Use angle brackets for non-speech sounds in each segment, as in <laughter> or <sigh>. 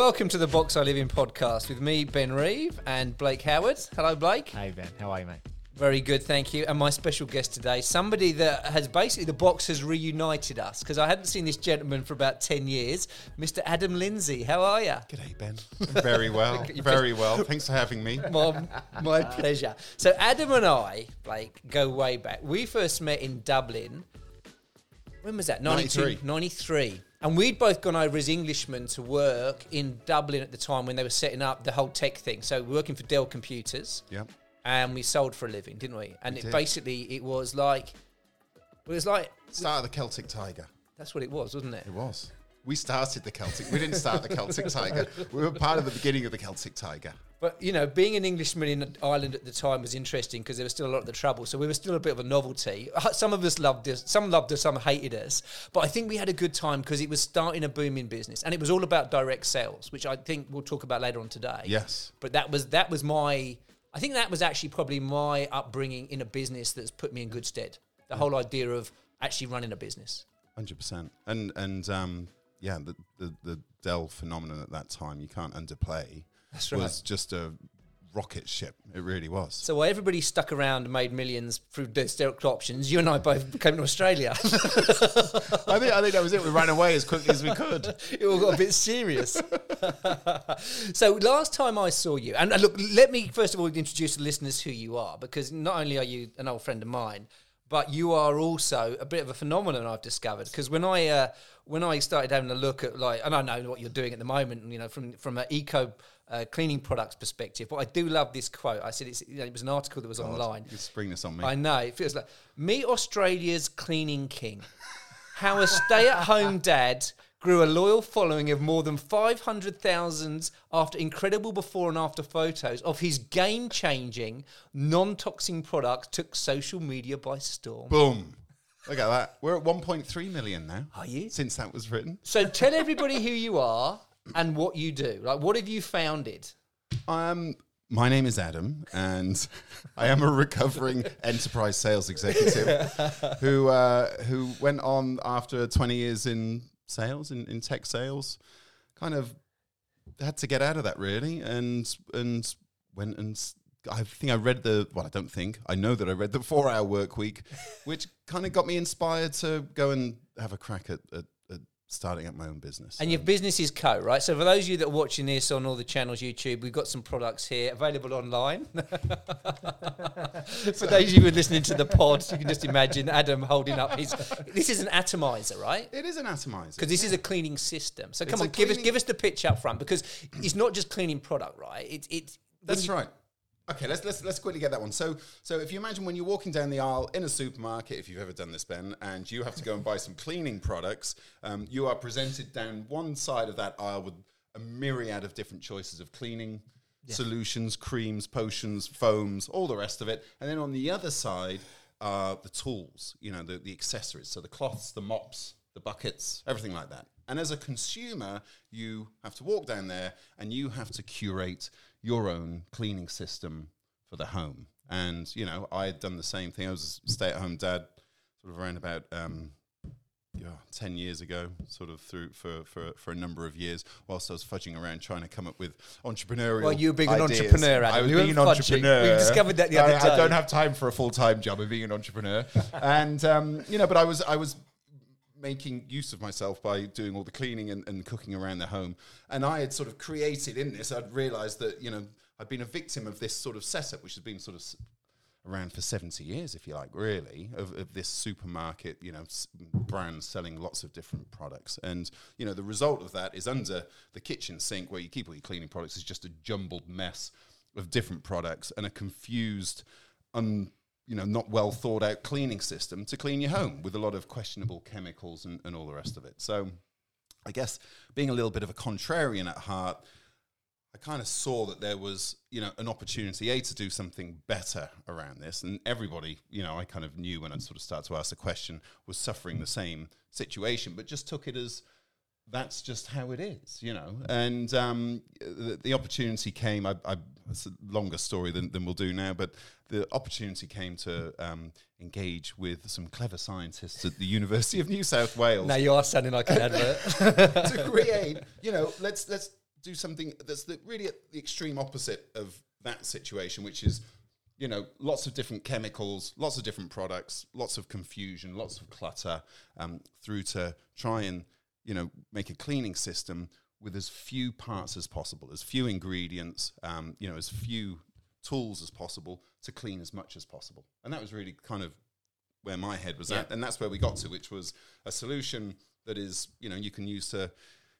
Welcome to the Box I Live in podcast with me, Ben Reeve, and Blake Howard. Hello, Blake. Hey Ben, how are you, mate? Very good, thank you. And my special guest today, somebody that has basically the box has reunited us because I hadn't seen this gentleman for about ten years, Mr. Adam Lindsay. How are you? G'day, Ben. <laughs> Very well. <laughs> Very well. Thanks for having me. My, my pleasure. So Adam and I, Blake, go way back. We first met in Dublin. When was that? 92? 93. 93. And we'd both gone over as Englishmen to work in Dublin at the time when they were setting up the whole tech thing. So we were working for Dell Computers. Yep. and we sold for a living, didn't we? And it did. basically it was like it was like Start of the Celtic Tiger. that's what it was, wasn't it? It was. We started the Celtic. We didn't start the Celtic <laughs> Tiger. We were part of the beginning of the Celtic Tiger. But you know, being an Englishman in Ireland at the time was interesting because there was still a lot of the trouble. So we were still a bit of a novelty. <laughs> Some of us loved us, some loved us, some hated us. But I think we had a good time because it was starting a booming business, and it was all about direct sales, which I think we'll talk about later on today. Yes. But that was that was my. I think that was actually probably my upbringing in a business that's put me in good stead. The whole idea of actually running a business. Hundred percent. And and um, yeah, the, the the Dell phenomenon at that time you can't underplay. That's right. Was just a rocket ship. It really was. So while everybody stuck around and made millions through the stock options, you and I both came to Australia. <laughs> I think I think that was it. We ran away as quickly as we could. <laughs> it all got a bit serious. <laughs> so last time I saw you, and look, let me first of all introduce the listeners who you are, because not only are you an old friend of mine, but you are also a bit of a phenomenon I've discovered. Because when I uh, when I started having a look at like, and I know what you're doing at the moment, you know, from from an eco. Uh, cleaning products perspective, but I do love this quote. I said it's, you know, it was an article that was online. You spring this on me. I know. It feels like meet Australia's cleaning king. How a stay-at-home <laughs> dad grew a loyal following of more than 500,000 after incredible before and after photos of his game-changing non-toxic products took social media by storm. Boom. Look at that. We're at 1.3 million now. Are you? Since that was written. So tell everybody who you are and what you do. Like what have you founded? Um, my name is Adam, and I am a recovering enterprise sales executive <laughs> who uh, who went on after 20 years in sales, in, in tech sales, kind of had to get out of that really, and and went and. I think I read the well. I don't think I know that I read the four-hour work week, which kind of got me inspired to go and have a crack at, at starting up my own business. And your um, business is Koh, right? So for those of you that are watching this on all the channels, YouTube, we've got some products here available online. <laughs> for those of you who are listening to the pod, you can just imagine Adam holding up his. This is an atomizer, right? it is an atomizer Because this is a cleaning system. So come a on, give us give us the pitch up front because it's not just cleaning product, right? It's it's That's you- right. Okay, let's let's let's quickly get that one. So so if you imagine when you're walking down the aisle in a supermarket, if you've ever done this, Ben, and you have to go and buy some cleaning products, um, you are presented down one side of that aisle with a myriad of different choices of cleaning solutions, creams, potions, foams, all the rest of it, and then on the other side are the tools, you know, the the accessories, so the cloths, the mops, the buckets, everything like that. And as a consumer, you have to walk down there and you have to curate your own cleaning system for the home. And, you know, I had done the same thing. I was a stay at home dad sort of around about um, yeah, 10 years ago, sort of through for, for, for a number of years, whilst I was fudging around trying to come up with entrepreneurial. Well, you being an entrepreneur, Adam. I was You being an fudging. entrepreneur. We discovered that the other I, I don't have time for a full time job of being an entrepreneur. <laughs> and, um, you know, but I was, I was making use of myself by doing all the cleaning and, and cooking around the home. And I had sort of created in this, I'd realized that, you know, I'd been a victim of this sort of setup, which has been sort of around for 70 years, if you like, really, of, of this supermarket, you know, s- brand selling lots of different products. And, you know, the result of that is under the kitchen sink where you keep all your cleaning products is just a jumbled mess of different products and a confused, un, you know, not well thought out cleaning system to clean your home with a lot of questionable chemicals and, and all the rest of it. So I guess being a little bit of a contrarian at heart, I kind of saw that there was, you know, an opportunity, A, to do something better around this. And everybody, you know, I kind of knew when I sort of started to ask the question, was suffering the same situation, but just took it as that's just how it is, you know. And um, the, the opportunity came. I, I, it's a longer story than, than we'll do now, but the opportunity came to um, engage with some clever scientists at the University of New South Wales Now you are sounding like an advert. <laughs> to <laughs> create, you know, let's let's do something that's the, really at the extreme opposite of that situation, which is, you know, lots of different chemicals, lots of different products, lots of confusion, lots of clutter, um, through to try and, you know, make a cleaning system with as few parts as possible, as few ingredients, um, you know, as few tools as possible to clean as much as possible. And that was really kind of where my head was at, and that's where we got to, which was a solution that is, you know, you can use to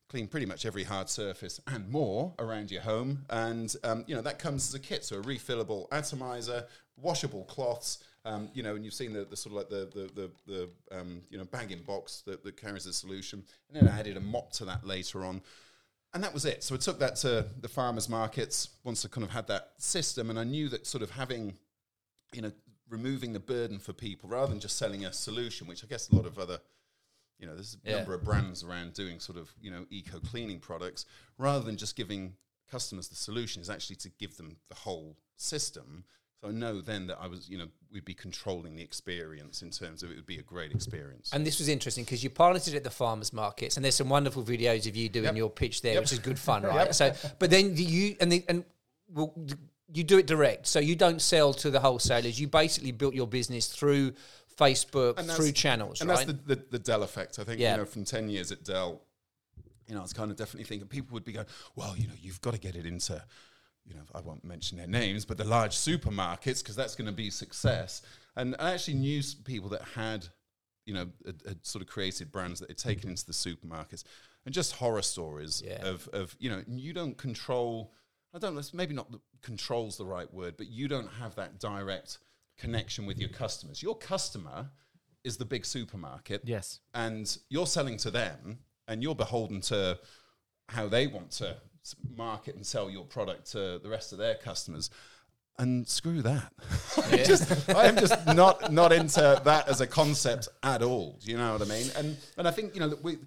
clean pretty much every hard surface and more around your home, and um, you know that comes as a kit, so a refillable atomizer, washable cloths. Um, you know, and you've seen the, the sort of like the the the, the um, you know bag in box that, that carries the solution, and then I added a mop to that later on, and that was it. So I took that to the farmers markets once I kind of had that system, and I knew that sort of having, you know, removing the burden for people rather than just selling a solution, which I guess a lot of other, you know, there's a Yeah. number of brands around doing sort of you know eco cleaning products, rather than just giving customers the solution, is actually to give them the whole system. So I know then that I was, you know, we'd be controlling the experience in terms of it would be a great experience. And this was interesting because you piloted at the farmers markets, and there's some wonderful videos of you doing Yep. your pitch there, Yep. which is good fun, <laughs> right? So, but then you and the, and well, you do it direct, so you don't sell to the wholesalers. You basically built your business through Facebook, through channels, and right? that's the, the, the Dell effect. I think Yeah. you know from ten years at Dell, you know, I was kind of definitely thinking people would be going, well, you know, you've got to get it into, you know, I won't mention their names, but the large supermarkets because that's going to be success. And I actually knew people that had, you know, had, had sort of created brands that had taken into the supermarkets, and just horror stories Yeah. of of you know, you don't control. I don't know. Maybe not the, controls the right word, but you don't have that direct connection with your customers. Your customer is the big supermarket Yes. and you're selling to them and you're beholden to how they want to market and sell your product to the rest of their customers. And screw that. I <laughs> just i'm just not not into that as a concept at all. Do you know what i mean? And and i think you know that we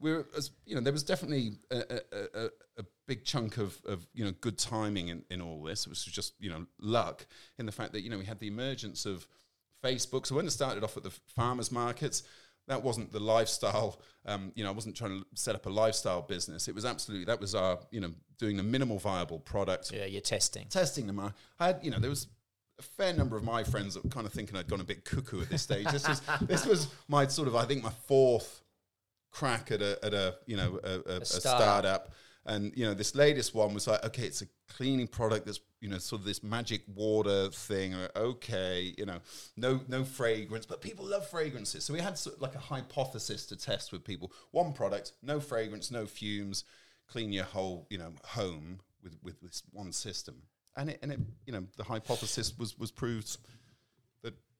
we're as you know there was definitely a, a, a, a big chunk of, of you know good timing in, in all this it was just you know luck in the fact that you know we had the emergence of Facebook. So when it started off at the farmers markets, that wasn't the lifestyle. Um, you know, I wasn't trying to set up a lifestyle business. It was absolutely that was our you know doing the minimal viable product, yeah, you're testing. testing them. I had you know there was a fair number of my friends that were kind of thinking I'd gone a bit cuckoo at this stage. this was <laughs> this was my sort of I think my fourth crack at a at a you know a, a, a startup. startup. And you know, this latest one was like, okay, it's a cleaning product that's you know sort of this magic water thing. Or, okay, you know, no no fragrance, but people love fragrances. So we had sort of like a hypothesis to test with people. One product, no fragrance, no fumes, clean your whole you know home with with this one system. And it and it you know the hypothesis was was proved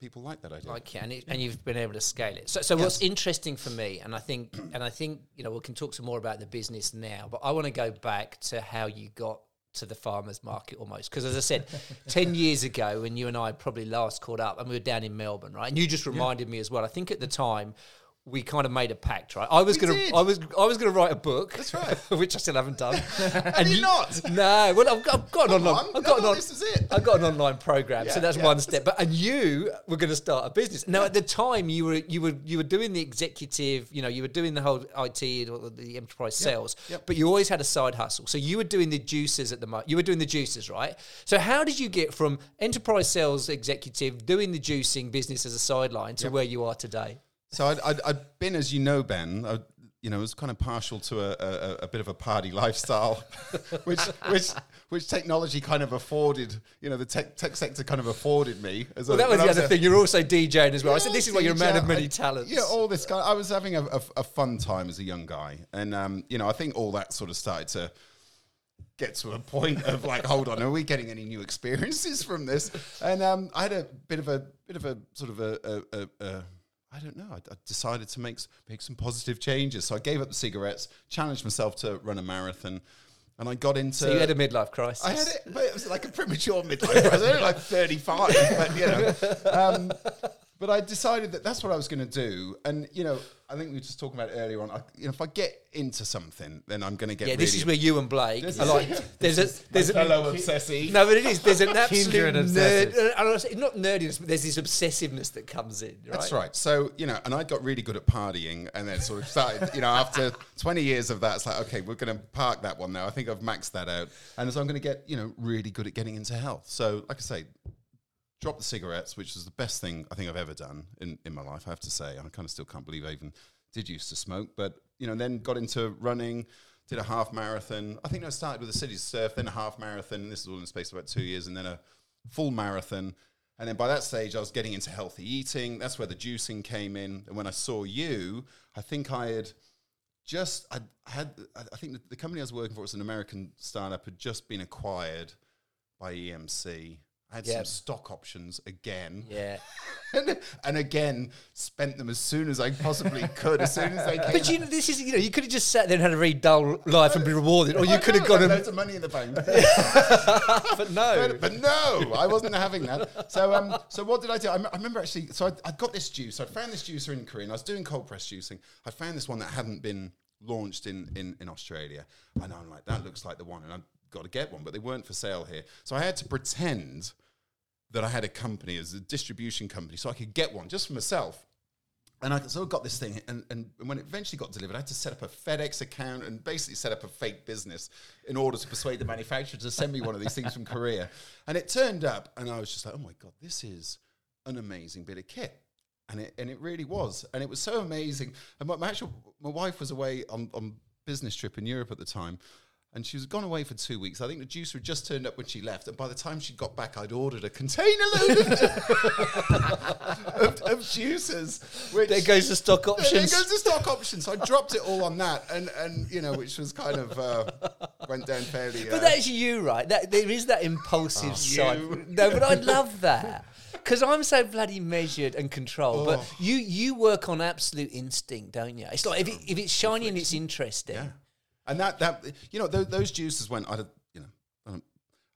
people like that idea. Okay, and, it, and you've been able to scale it. So, so what's interesting for me, and I think, and I think, you know, we can talk some more about the business now, but I want to go back to how you got to the farmers market almost, because as I said, <laughs> ten years ago, when you and I probably last caught up, and we were down in Melbourne, right? And you just reminded me as well. I think at the time. We kind of made a pact, right? I was We gonna, did. I was, I was gonna write a book. That's right. <laughs> which I still haven't done. <laughs> Have you not? No, well, I've got, I've got an online. on, I've got an on, this was it. I've got an online program, so that's yeah. one step. But and you were going to start a business. Now, at the time, you were you were you were doing the executive. You know, you were doing the whole IT and all the enterprise sales. yep. But you always had a side hustle. So you were doing the juices at the moment. You were doing the juices, right? So how did you get from enterprise sales executive doing the juicing business as a sideline to where you are today? So I'd, I'd, I'd been, as you know, Ben. I, you know, was kind of partial to a, a, a bit of a party <laughs> lifestyle, <laughs> which which which technology kind of afforded. You know, the tech tech sector kind of afforded me. As Well, a, that was the I other thing. You're also DJing as well. I said, "This is why you're a man of many I- talents." Yeah, all this kind. I was having a, a, a fun time as a young guy, and um, you know, I think all that sort of started to get to a point of like, hold on, are we getting any new experiences from this? And um, I had a bit of a bit of a sort of a. a, a, a I don't know. I, I decided to make make some positive changes, so I gave up the cigarettes, challenged myself to run a marathon, and I got into. So you had a midlife crisis. I had it, but it was like a premature midlife crisis. I was only like 35, but you know. <laughs> Um, but I decided that that's what I was going to do. And you know, I think we were just talking about it earlier on. I, you know, if I get into something, then I'm going to get. Yeah, this is where you and Blake This are like. There's a there's a fellow obsessive. no, but it is. There's an <laughs> absolute nerd. uh, I don't say- not nerdiness, but there's this obsessiveness that comes in. Right? That's right. So, you know, and I got really good at partying and then sort of started, you know, after <laughs> 20 years of that, it's like, okay, we're going to park that one now. I think I've maxed that out. And so I'm going to get, you know, really good at getting into health. So, like I say, drop the cigarettes, which was the best thing I think I've ever done in, in my life, I have to say. I kind of still can't believe I even did used to smoke. But, you know, then got into running, did a half marathon. I think I started with a city surf, then a half marathon. This is all in the space of about two years, and then a full marathon. And then by that stage, I was getting into healthy eating. That's where the juicing came in. And when I saw you, I think I had just, I had, I think the company I was working for was an American startup, had just been acquired by EMC. I had Yeah. some stock options again. Yeah. <laughs> and, and again, spent them as soon as I possibly could, as soon as they came. But you know, this is you know, you could have just sat there and had a very dull life and been rewarded, or you I could have know, gone like and. loads of money in the bank. <laughs> But no. but, but no, I wasn't having that. So, um, so what did I do? I, m- I remember actually. So I, I got this juice. I found this juicer in Korea. And I was doing cold press juicing. I found this one that hadn't been launched in in, in Australia, and I'm like, that looks like the one, and I've got to get one, but they weren't for sale here. So I had to pretend that I had a company as a distribution company, so I could get one just for myself. And I sort of got this thing, and, and when it eventually got delivered, I had to set up a FedEx account and basically set up a fake business in order to persuade the manufacturer to send me one of these things from Korea. And it turned up, and I was just like, oh my God, this is an amazing bit of kit. And it, and it really was. And it was so amazing. And my, my actual, my wife was away on, on business trip in Europe at the time. And she was gone away for two weeks. I think the juicer had just turned up when she left. And by the time she got back, I'd ordered a container load of, <laughs> of, of juicers. Which, There goes the stock options. there goes the stock option. So I dropped it all on that, and and you know, which was kind of uh, went down fairly. Uh, But that's you, right? That there is that impulsive side. You. No, but I love that because I'm so bloody measured and controlled. But Oh. you you work on absolute instinct, don't you? It's like if, it, if it's shiny and it's interesting. yeah, and that that you know those, those juices went. I you know.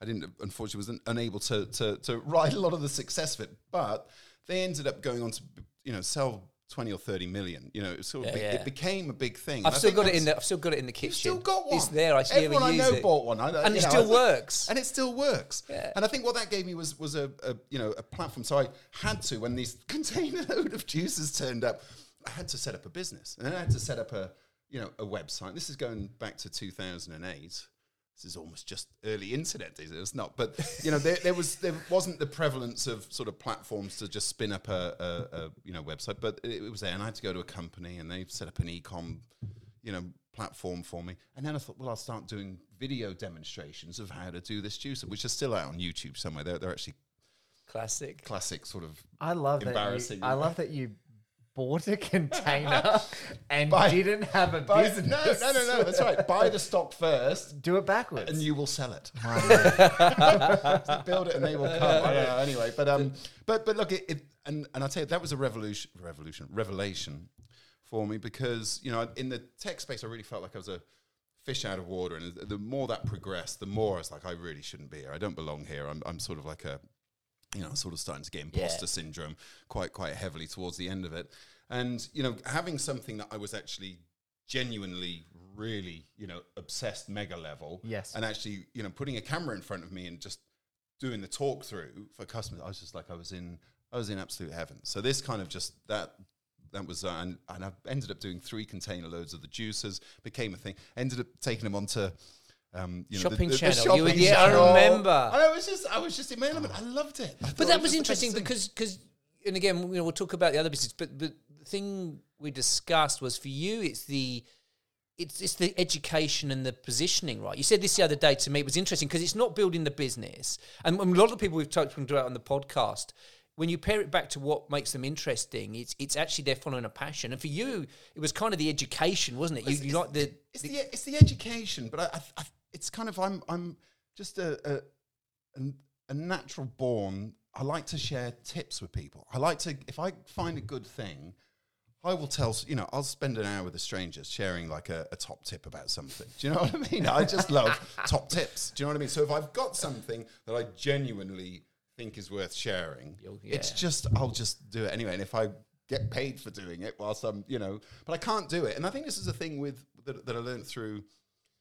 I didn't, unfortunately, was un- unable to, to to ride a lot of the success of it, but they ended up going on to, you know, sell twenty or thirty million. You know, it sort of Yeah, be- yeah. it became a big thing. I've still got it in the. I've still got it in the kitchen. Still got one. It's there. I see Everyone I know it. bought one, I, And it know, still works. <laughs> and it still works. Yeah. And I think what that gave me was was a, a you know a platform. So I had to when these <laughs> container load of juices turned up, I had to set up a business, and I had to set up a you know a website. This is going back to two thousand and eight. This is almost just early internet. is it? It's not, but you know, there, there was there wasn't the prevalence of sort of platforms to just spin up a, a, a you know website, but it, it was there, and I had to go to a company, and they set up an e-com, you know, platform for me. And then I thought, well, I'll start doing video demonstrations of how to do this juicer, which are still out on YouTube somewhere. They're, they're actually Classic. classic sort of. I love that. Embarrassing. You, I love that you bought a container <laughs> and Buy- didn't have a Buy, business. no, no, no, no. That's right. Buy the stock first, Do it backwards. and you will sell it. <laughs> <laughs> Build it and they will come. I don't know. Anyway, but um, but but look, it, it and and I tell you that was a revolution, revolution, revelation for me because you know in the tech space I really felt like I was a fish out of water, and the more that progressed, the more I was like, I really shouldn't be here. I don't belong here. I'm I'm sort of like a you know, sort of starting to get imposter Yeah. syndrome quite quite heavily towards the end of it. And you know, having something that I was actually genuinely really, you know, obsessed mega level. Yes. And actually, you know, putting a camera in front of me and just doing the talk through for customers, I was just like I was in I was in absolute heaven. So this kind of just that that was uh, and, and I ended up doing three container loads of the juicers, became a thing. Ended up taking them onto um, you know, the- Shopping the, the channel. You were- shopping yeah, I remember. I was just, I was just in. I loved it. I But it that was just the best interesting because because and again you know we'll talk about the other business, but the thing we discussed was for you it's the it's it's the education and the positioning, right? You said this the other day to me. It was interesting because it's not building the business, and a lot of people we've talked about on the podcast. When you pair it back to what makes them interesting, it's it's actually they're following a passion. And for you, it was kind of the education, wasn't it? You, you like the, it's the the it's the education, but I, I, I it's kind of I'm I'm just a a, a natural born. I like to share tips with people. I like to if I find a good thing, I will tell you know I'll spend an hour with a stranger sharing like a, a top tip about something. Do you know <laughs> what I mean? I just love top tips. Do you know what I mean? So if I've got something that I genuinely think is worth sharing. You'll- It's just I'll just do it anyway, and if I get paid for doing it whilst I'm, you know, but I can't do it. And I think this is a thing with that, that I learned through,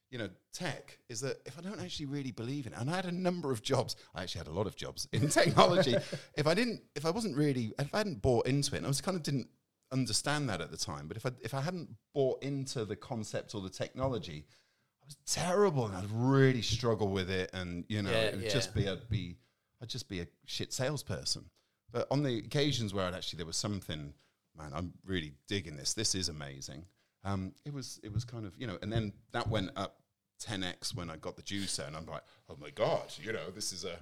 you know, tech is that if I don't actually really believe in it, and I had a number of jobs, I actually had a lot of jobs in <laughs> technology. if I didn't, if I wasn't really, if I hadn't bought into it, and I was kind of didn't understand that at the time, but if I if I hadn't bought into the concept or the technology, I was terrible, and I'd really struggle with it, and you know, Yeah, it would yeah. just be I'd be I'd just be a shit salesperson. But on the occasions where I'd actually there was something, man, I'm really digging this. This is amazing. Um, it was it was kind of you know, and then that went up 10x when I got the juicer, and I'm like, oh my god, you know, this is a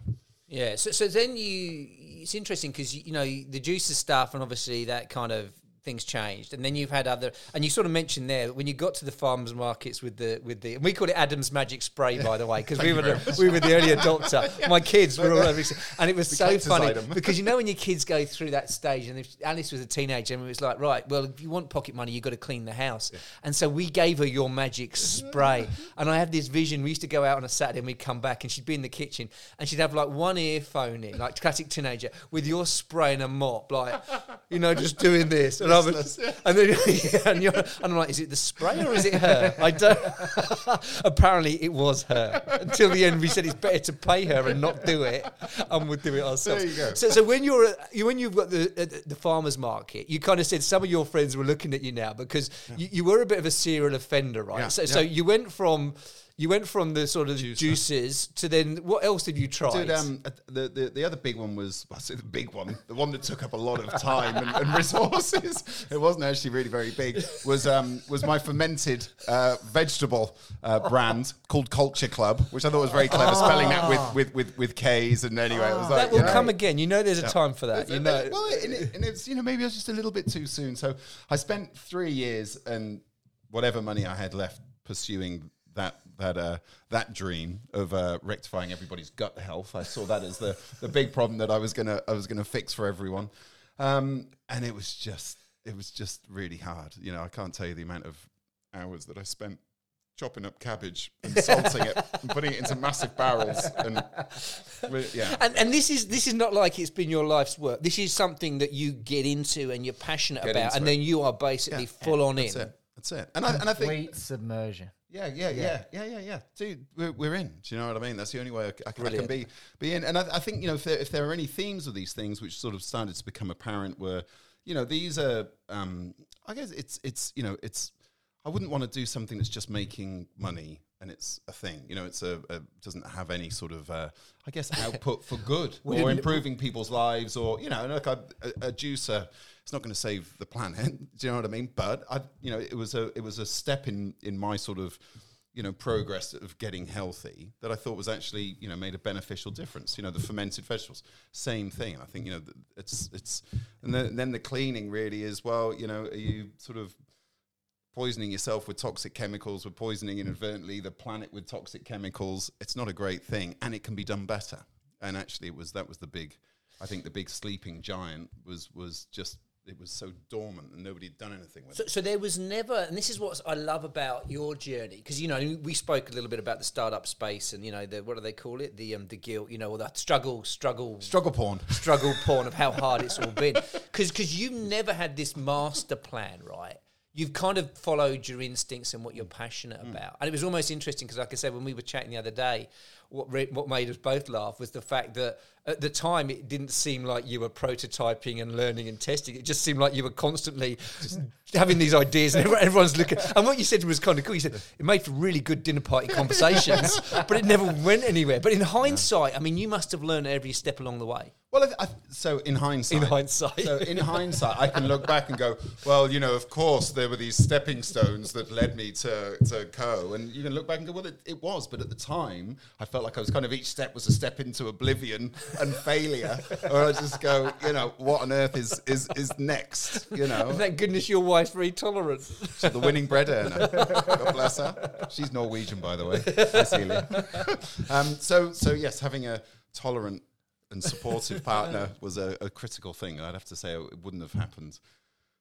Yeah. So, so then you, it's interesting because you know the juicer stuff, and obviously that kind of things changed, and then you've had other, and you sort of mentioned there when you got to the farmers markets with the with the, and we call it Adam's magic spray, by the way, because we were the, we were the early adopter. <laughs> My kids were all over, and it was so funny <laughs> because you know when your kids go through that stage, and if Alice was a teenager, and it was like, right, well, if you want pocket money, you've got to clean the house, and so we gave her your magic spray, and I had this vision. We used to go out on a Saturday, and we'd come back, and she'd be in the kitchen, and she'd have like one earphone in, like classic teenager, with your spray and a mop, like you know, just doing this, and And then <laughs> yeah, and, you're, and I'm like, is it the spray or is it her? I don't. <laughs> Apparently, it was her. Until the end, we said it's better to pay her and not do it, and we'll do it ourselves. There you go. So, so when you're at- you when you've got the uh, the farmers market, you kind of said some of your friends were looking at you now because you, you were a bit of a serial offender, right? Yeah, So, so you went from. You went from the sort of juices to then what else did you try? Um, uh, the, the the other big one was I say the big one, the one that took up a lot of time and, and resources. <laughs> It wasn't actually really very big. Was um was my fermented uh, vegetable uh, brand called Culture Club, which I thought was very clever, spelling that with with with, with K's. And anyway, it was like that will you know, come again. You know, there's a time for that. You know, well, and, it, and it's you know maybe I was just a little bit too soon. So I spent three years and whatever money I had left pursuing that that uh, that dream of uh, rectifying everybody's gut health. I saw that as the the big problem that I was gonna I was gonna fix for everyone, um, and it was just it was just really hard. You know, I can't tell you the amount of hours that I spent. Chopping up cabbage and <laughs> salting it and putting it into massive barrels and yeah, And, and this is this is not like it's been your life's work. This is something that you get into and you're passionate Get about, and it. then you are basically Yeah. full on in. that's in. it. That's it. And I and I think Complete submersion. Yeah, yeah, yeah, yeah, yeah, yeah. Dude, we're, we're in. Do you know what I mean? That's the only way I, I can, I can be be in. And I, I think you know if there, if there are any themes of these things which sort of started to become apparent, were you know these are um, I guess it's it's you know it's I wouldn't want to do something that's just making money and it's a thing. You know, it's a, a doesn't have any sort of uh, I guess <laughs> output for good or improving people's lives or you know like a, a, a juicer. It's not going to save the planet. <laughs> Do you know what I mean? But I, you know, it was a it was a step in in my sort of you know progress of getting healthy that I thought was actually you know made a beneficial difference. You know, the fermented vegetables, same thing. I think you know it's it's and then, then the cleaning really is well. You know, are you sort of poisoning yourself with toxic chemicals, we're poisoning inadvertently the planet with toxic chemicals. It's not a great thing, and it can be done better. And actually, it was that was the big, I think the big sleeping giant was was just it was so dormant and nobody had done anything with So, it. so there was never, and this is what I love about your journey, because you know we spoke a little bit about the startup space, and you know the what do they call it, the um the guilt, you know, or that struggle, struggle, Struggle porn. struggle porn of how hard it's all been. <laughs> Because because you've never had this master plan, right? You've kind of followed your instincts and what you're mm. passionate mm. about, and it was almost interesting because, like I said, when we were chatting the other day, what re- what made us both laugh was the fact that at the time it didn't seem like you were prototyping and learning and testing. It just seemed like you were constantly just having these ideas, and everyone's looking. And what you said was kind of cool. You said it made for really good dinner party conversations, <laughs> but it never went anywhere. But in hindsight, I mean, you must have learned every step along the way. Well, I, I, so in hindsight, In hindsight. so in hindsight, I can look back and go, well, you know, of course there were these stepping stones that led me to to Koh. And you can look back and go, well, it, it was, but at the time, I felt like I was kind of each step was a step into oblivion and failure. or I just go, you know, what on earth is is is next? You know, Thank goodness your wife's very tolerant. She's the winning bread earner. God bless her. She's Norwegian, by the way. Hi, Celia. um, so, so yes, having a tolerant and supportive partner was a, a critical thing. I'd have to say it wouldn't have happened.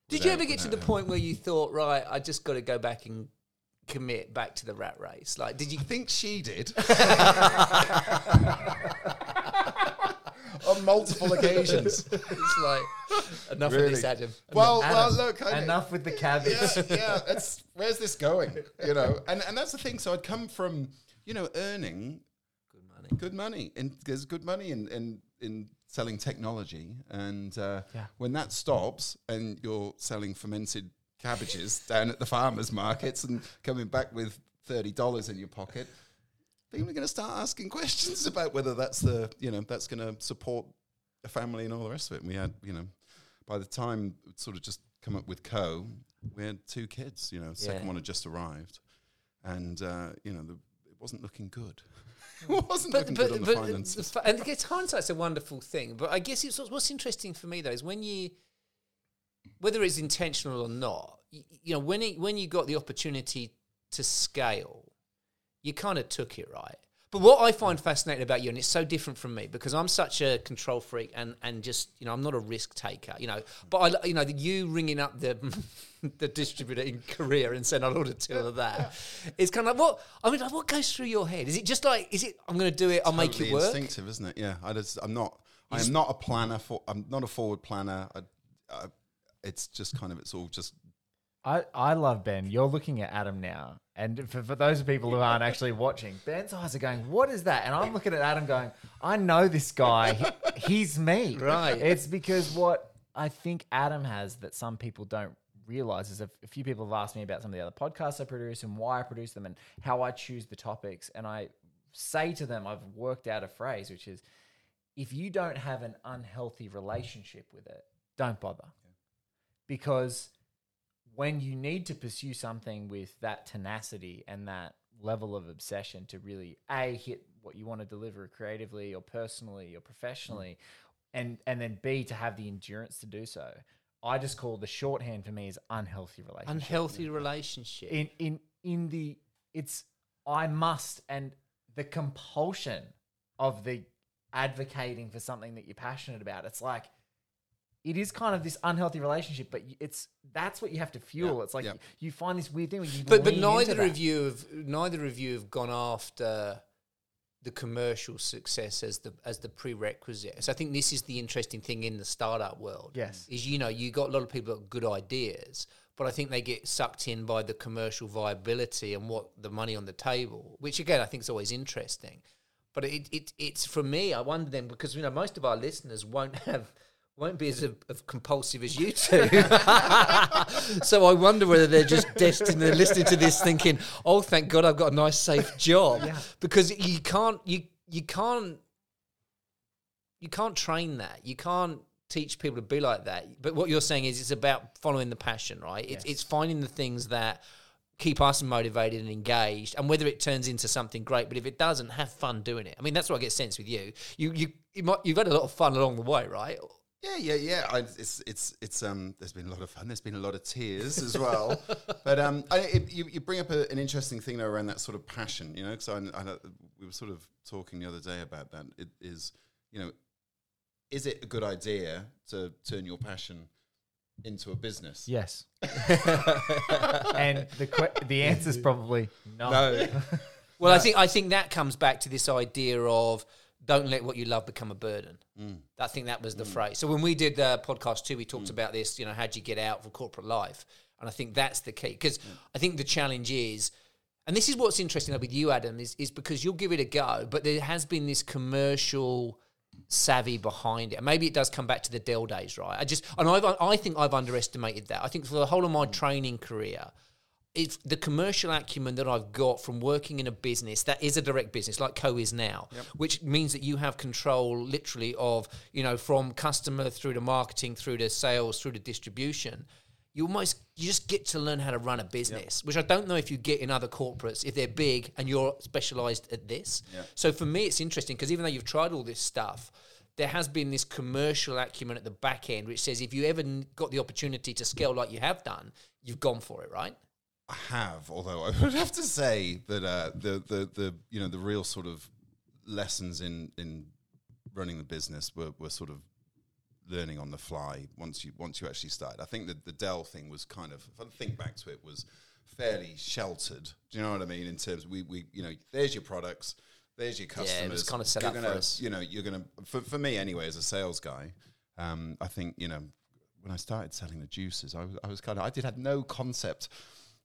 Did you ever get to the point where you thought, right, I just got to go back and commit back to the rat race? Like, did you? I think she did. <laughs> <laughs> on multiple occasions. it's like enough of Really? this, Adam. well, Adam, well, look, I, enough with the cabbage. yeah, yeah. That's where's this going? You know, and and that's the thing. So I'd come from you know earning good money. good money, and there's good money in in in selling technology, and uh, Yeah. when that stops, and you're selling fermented cabbages down at the farmers markets and coming back with thirty dollars in your pocket. People are going to start asking questions about whether that's the you know that's going to support a family and all the rest of it. And we had you know by the time we'd sort of just come up with Koh, we had two kids. You know, second Yeah. one had just arrived, and uh, you know the, it wasn't looking good. <laughs> it wasn't But, looking but, good on the finances. the fa- and I guess hindsight's a wonderful thing. But I guess it's, what's interesting for me though is when you, whether it's intentional or not, you, you know, when it, when you got the opportunity to scale, you kind of took it right. But what I find fascinating about you, and it's so different from me because I'm such a control freak and, and just you know I'm not a risk taker, you know. But I you know you ringing up the <laughs> the distributor <laughs> in Korea and saying I'll order two of that. <laughs> It's kind of like what I mean. Like, what goes through your head? Is it just like is it I'm going to do it? I'll make it work. Instinctive, isn't it? Yeah, I just, I'm not. I am not a planner. For I'm not a forward planner. I, I, it's just kind of. It's all just. I, I love Ben. You're looking at Adam now. And for, for those people who aren't actually watching, Ben's eyes are going, What is that? And I'm looking at Adam going, I know this guy. He- he's me. <laughs> Right. It's because what I think Adam has that some people don't realize is a, a few people have asked me about some of the other podcasts I produce and why I produce them and how I choose the topics. And I say to them, I've worked out a phrase, which is if you don't have an unhealthy relationship with it, don't bother. Because when you need to pursue something with that tenacity and that level of obsession to really a hit what you want to deliver creatively or personally or professionally and and then b to have the endurance to do so i just call the shorthand for me is unhealthy relationship Unhealthy relationship. in in in the it's I must and the compulsion of the advocating for something that you're passionate about. It's like it is kind of this unhealthy relationship, but it's that's what you have to fuel. It's like yeah. you find this weird thing where you but but neither of you have neither of you have gone after the commercial success as the as the prerequisite. So I think this is the interesting thing in the startup world. Yes. is you know you got a lot of people got good ideas, but I think they get sucked in by the commercial viability and what the money on the table, which again I think is always interesting. But it, it it's for me. I wonder then because you know most of our listeners won't <laughs> have won't be as of, of compulsive as you two. <laughs> so I wonder whether they're just destined. They're listening to this thinking, "Oh, thank God, I've got a nice, safe job," because you can't you you can't you can't train that. You can't teach people to be like that. But what you're saying is it's about following the passion, right? It's it's finding the things that keep us motivated and engaged and whether it turns into something great but if it doesn't have fun doing it i mean that's what i get sense with you you you, you might, you've had a lot of fun along the way right Yeah, yeah, yeah. I, it's it's it's um. There's been a lot of fun. There's been a lot of tears as well. <laughs> but um, I, it, you you bring up a, an interesting thing though around that sort of passion. You know, because I, I know- we were sort of talking the other day about that. It is you know, is it a good idea to turn your passion into a business? Yes. <laughs> and the que- the answer is probably no. <laughs> Well, I think I think that comes back to this idea of don't let what you love become a burden. Mm. I think that was the mm. phrase. So when we did the podcast too, we talked mm. about this. You know, how do you get out from corporate life? And I think that's the key because I think the challenge is, and this is what's interesting with you, Adam, is is because you'll give it a go, but there has been this commercial savvy behind it. And maybe it does come back to the Dell days, right? I just and I've I think I've underestimated that. I think for the whole of my training career, it's the commercial acumen that I've got from working in a business that is a direct business like Koh is now, which means that you have control literally of, you know, from customer through to marketing, through to sales, through to distribution. You almost you just get to learn how to run a business, which I don't know if you get in other corporates if they're big and you're specialized at this. So for me it's interesting because even though you've tried all this stuff, there has been this commercial acumen at the back end which says if you ever got the opportunity to scale like you have done, you've gone for it, right? I have, although I <laughs> would have to say that uh, the the the you know the real sort of lessons in in running the business were, were sort of learning on the fly once you once you actually started. I think that the Dell thing was kind of if I think back to it was fairly sheltered. Do you know what I mean? In terms we we you know there's your products. There's your customers. was kinda set You're up gonna, us. You know, you're gonna for, for me anyway as a sales guy. Um, I think you know when I started selling the juices, I was, I was kind of I did had no concept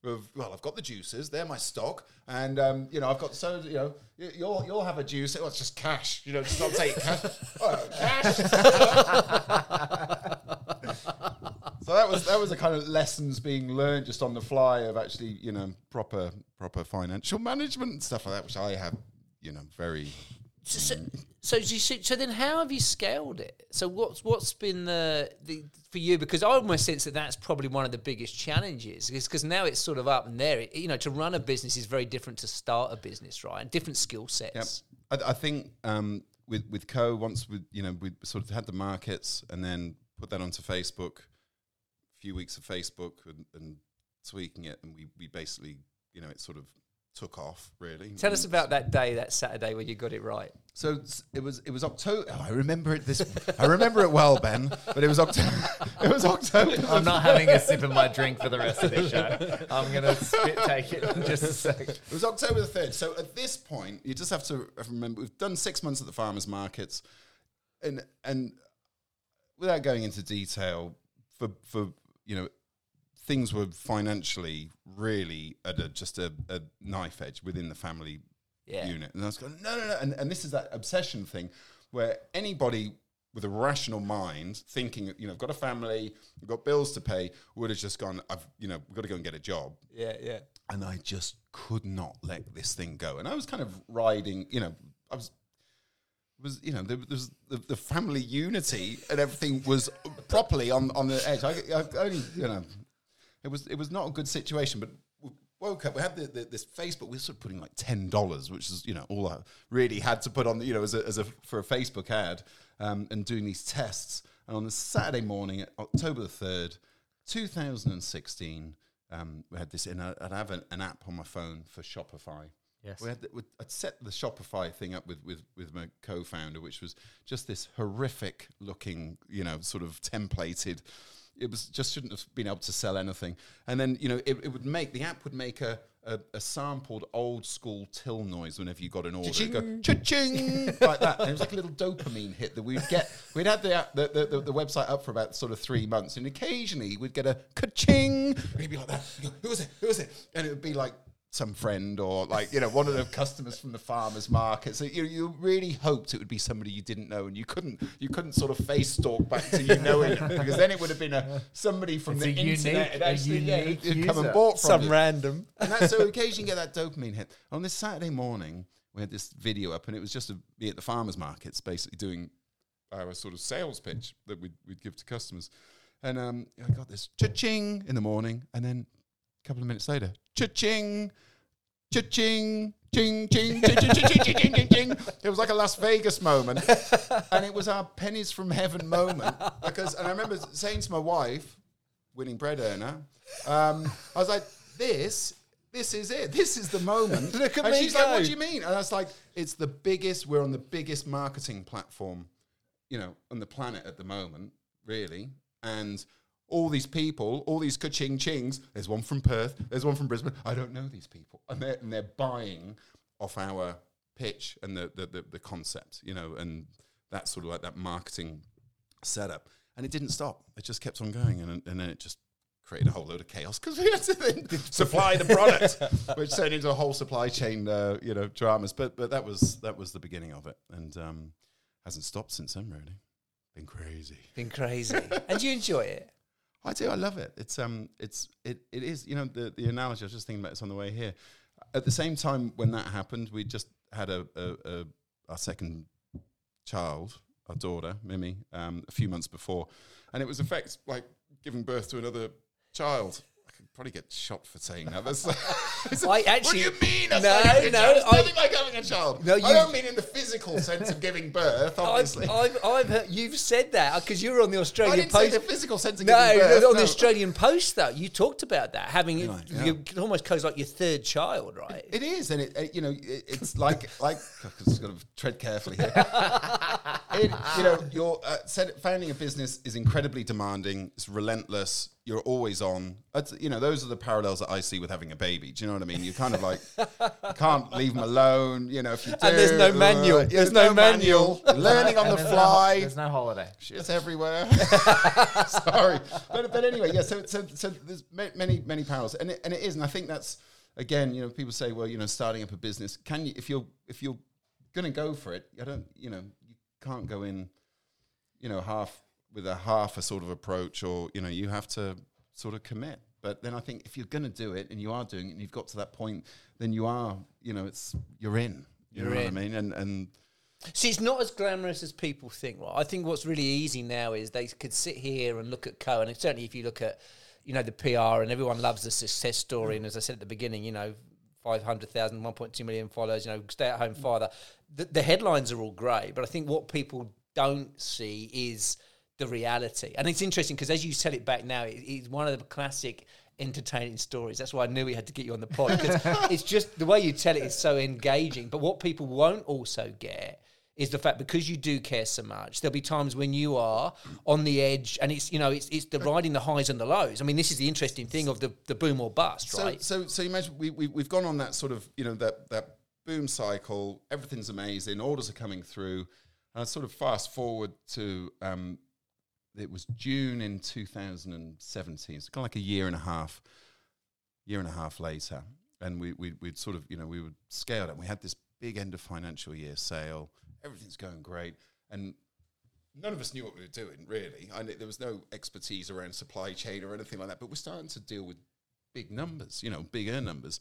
of well, I've got the juices, they're my stock, and um, you know I've got so you know you'll you'll have a juice. Oh, it's just cash, you know, just not take. <laughs> Oh, cash. <laughs> so that was that was a kind of lessons being learned just on the fly of actually you know proper proper financial management and stuff like that, which I have you know very So, so, so, so then, how have you scaled it? So, what's what's been the, the for you? Because I almost sense that that's probably one of the biggest challenges, because now it's sort of up and there. It, you know, to run a business is very different to start a business, right? And different skill sets. Yep. I, I think um, with with Koh once we you know we sort of had the markets and then put that onto Facebook, a few weeks of Facebook and, and tweaking it, and we we basically you know it sort of took off really. Tell us about that day, that Saturday, when you got it right. So it was it was October. Oh, I remember it this. I remember it well, Ben. But it was October. <laughs> it was October. I'm not having a sip of my drink for the rest of this show. I'm gonna spit take it in just a second. It was October the third. So at this point, you just have to remember we've done six months at the farmers markets, and and without going into detail, for for you know, things were financially really at a, just a, a knife edge within the family Yeah. unit, and I was going no no no, and, and this is that obsession thing where anybody with a rational mind thinking you know I've got a family, I've got bills to pay, would have just gone I've you know we've got to go and get a job Yeah, yeah. and I just could not let this thing go. And I was kind of riding, you know, I was was you know there was the, the family unity and everything was properly on on the edge. I, I only you know it was it was not a good situation, but. we Woke up. We had the, the, this Facebook. We were sort of putting like ten dollars, which is you know all I really had to put on you know as a, as a for a Facebook ad, um, and doing these tests. And on the Saturday morning, October the third, two thousand and sixteen, um, we had this. And I- I'd have an, an app on my phone for Shopify. Yes. We had the, I'd set the Shopify thing up with, with, with my co-founder, which was just this horrific looking, you know, sort of templated. It was just shouldn't have been able to sell anything. And then, you know, it, it would make the app would make a, a, a sampled old school till noise whenever you got an order. It'd go cha-ching like that. And it was like a little dopamine hit that we'd get. We'd had the, app, the, the, the, the website up for about sort of three months, and occasionally we'd get a ka-ching, it'd be like that. Who was it? Who was it? And it would be like some friend or like you know one of the customers from the farmers market. So you you really hoped it would be somebody you didn't know, and you couldn't you couldn't sort of face stalk back to you knowing it because then it would have been a somebody from It's the a unique- internet. It a actually, yeah, unique it'd come and user. bought from Some you. random. And that, so occasionally you get that dopamine hit. On this Saturday morning, we had this video up, and it was just a, me at the farmers markets, basically doing our sort of sales pitch that we'd, we'd give to customers. And um, I got this cha-ching in the morning, and then a couple of minutes later, cha-ching, cha-ching, ching, ching, ching, ching, ching, ching, ching, ching, ching, ching. It was like a Las Vegas moment, and it was our pennies from heaven moment. Because, and I remember saying to my wife, winning bread earner, um, I was like, this. This is it. This is the moment. <laughs> Look at and me she's like, go. "What do you mean?" And I was like, "It's the biggest. We're on the biggest marketing platform, you know, on the planet at the moment, really. And all these people, all these ka-ching chings. There's one from Perth. There's one from Brisbane. I don't know these people, and they're and they're buying off our pitch and the the, the, the concept, you know, and that sort of like that marketing setup. And it didn't stop. It just kept on going, and and then it just created a whole load of chaos because we had to then <laughs> supply the product, <laughs> which turned into a whole supply chain, uh, you know, dramas. But but that was that was the beginning of it, and um, hasn't stopped since then. Really, been crazy. Been crazy. and you enjoy it? I do. I love it. It's um, it's it it is. You know, the the analogy I was just thinking about this on the way here. At the same time, when that happened, we just had a, a, a our second child, our daughter Mimi, um, a few months before, and it was effect like giving birth to another child. I probably get shot for saying that. That's, <laughs> I actually- What do you mean? That's No, like having no. It's I- nothing like having a child. No, I you- don't mean in the physical sense of giving birth. Obviously, I've, I've, I've heard, you've said that because you were on the I Australian didn't say Post. the physical sense of no, giving birth. No, on the. Australian Post though, you talked about that having it, Right, yeah. you it almost goes like your third child, right? It is, and it, uh, you know, it, it's like <laughs> like I've just got to tread carefully here. <laughs> it, you know, your uh, founding a business is incredibly demanding. It's relentless. You're always on. That's, you know, those are the parallels that I see with having a baby. Do you know what I mean? You kind of like <laughs> can't leave them alone. You know, if you do, And there's no uh, manual. yeah, There's no manual. Learning on the And there's no fly. there's no holiday. Shit's everywhere. <laughs> Sorry, but but anyway, yeah. So so so there's many many parallels, and it, and it is, and I think that's again, you know, people say, well, you know, starting up a business, can you if you're if you're gonna go for it, I don't, you know, you can't go in, you know, half with a half a sort of approach, or you know, you have to sort of commit. But then I think if you're gonna do it and you are doing it, and you've got to that point, then you are, you know, it's you're in. You You're know in. what I mean? And and See, it's not as glamorous as people think. Right? I think what's really easy now is they could sit here and look at Koh, and certainly if you look at, you know, the PR and everyone loves the success story. And as I said at the beginning, you know, 500,000, 1.2 million followers, you know, stay at home mm. father. The, the headlines are all great, but I think what people don't see is the reality. And it's interesting because as you tell it back now, it, it's one of the classic entertaining stories. That's why I knew we had to get you on the pod because <laughs> it's just the way you tell it is so engaging. But what people won't also get is the fact because you do care so much, there'll be times when you are on the edge, and it's you know it's it's the riding the highs and the lows. I mean, this is the interesting thing of the the boom or bust, so, right? So, so you imagine we, we we've gone on that sort of you know that that boom cycle. Everything's amazing. Orders are coming through. And I sort of fast forward to um, it was June in 2017. It's kind of like a year and a half, year and a half later, and we we we'd sort of you know we were scaled up. We had this big end of financial year sale. Everything's going great, and none of us knew what we were doing really. I there was no expertise around supply chain or anything like that. But we're starting to deal with big numbers, you know, bigger numbers.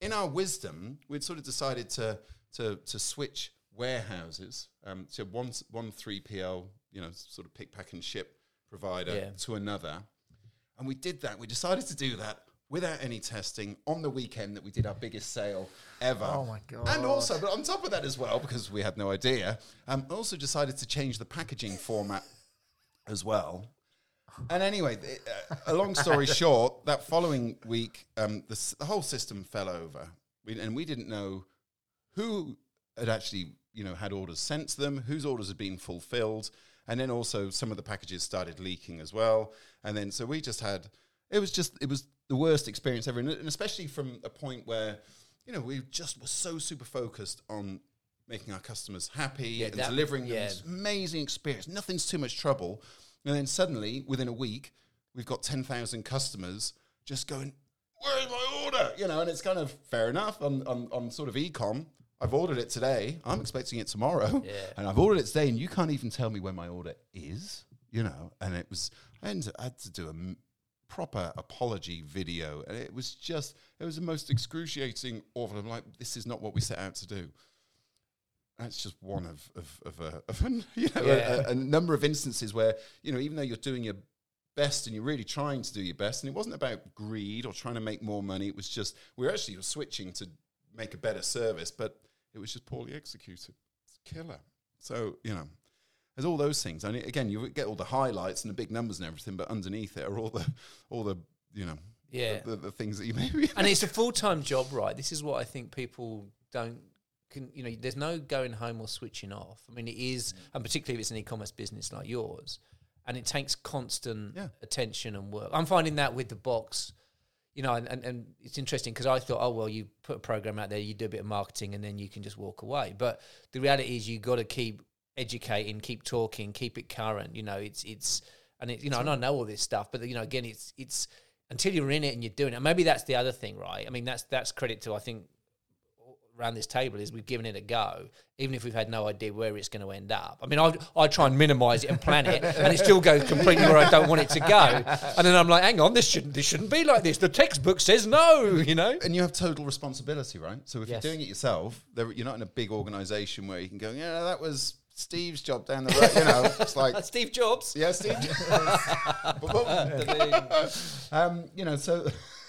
In our wisdom, we'd sort of decided to to to switch warehouses, um, so one one three PL, you know, sort of pick, pack, and ship provider Yeah. to another, and we did that. We decided to do that without any testing on the weekend that we did our biggest sale ever. Oh my God. And also, but on top of that as well, because we had no idea, um, also decided to change the packaging format as well. And anyway, th- uh, a long story <laughs> short, that following week, um, the, s- the whole system fell over, we, and we didn't know who had actually, you know, had orders sent to them, whose orders had been fulfilled, and then also some of the packages started leaking as well. And then so we just had, it was just, it was the worst experience ever, and and especially from a point where, you know, we just were so super focused on making our customers happy and that- delivering them this amazing experience. Nothing's too much trouble. And then suddenly, within a week, we've got 10,000 customers just going, Where's my order? You know, and it's kind of fair enough on, on, on sort of ecom. I've ordered it today. I'm expecting it tomorrow. Yeah. <laughs> And I've ordered it today, and you can't even tell me when my order is, you know. And it was, I had to, I had to do a m- proper apology video. And it was just, it was the most excruciating, awful. I'm like, this is not what we set out to do that's just one of of, of, uh, a, <laughs> of you know, Yeah. a, a number of instances where you know even though you're doing your best and you're really trying to do your best and it wasn't about greed or trying to make more money it was just we are actually switching to make a better service but it was just poorly executed it's a killer so you know there's all those things and again you get all the highlights and the big numbers and everything but underneath it are all the all the you know Yeah. the, the, the things that you maybe and it's a <laughs> full time job, right? This is what I think people don't. Can, you know, there's no going home or switching off. I mean, it is, and particularly if it's an e-commerce business like yours, and it takes constant Yeah. attention and work. I'm finding that with the box, you know, and, and, and it's interesting because I thought, oh well, you put a program out there, you do a bit of marketing, and then you can just walk away. But the reality is, you got to keep educating, keep talking, keep it current. You know, it's it's and it, you know, and I know all this stuff, but you know, again, it's it's until you're in it and you're doing it. And maybe that's the other thing, right? I mean, that's that's credit to I think around this table is we've given it a go, even if we've had no idea where it's going to end up. I mean, I I try and minimise it and plan it, and it still goes completely where I don't want it to go. And then I'm like, hang on, this shouldn't this shouldn't be like this. The textbook says no, you know. and you have total responsibility, right? So if Yes. you're doing it yourself, you're not in a big organization where you can go, yeah, that was Steve's job down the road. You know, it's like, <laughs> Steve Jobs. yeah, Steve. Jobs. <laughs> <laughs> um, you know, so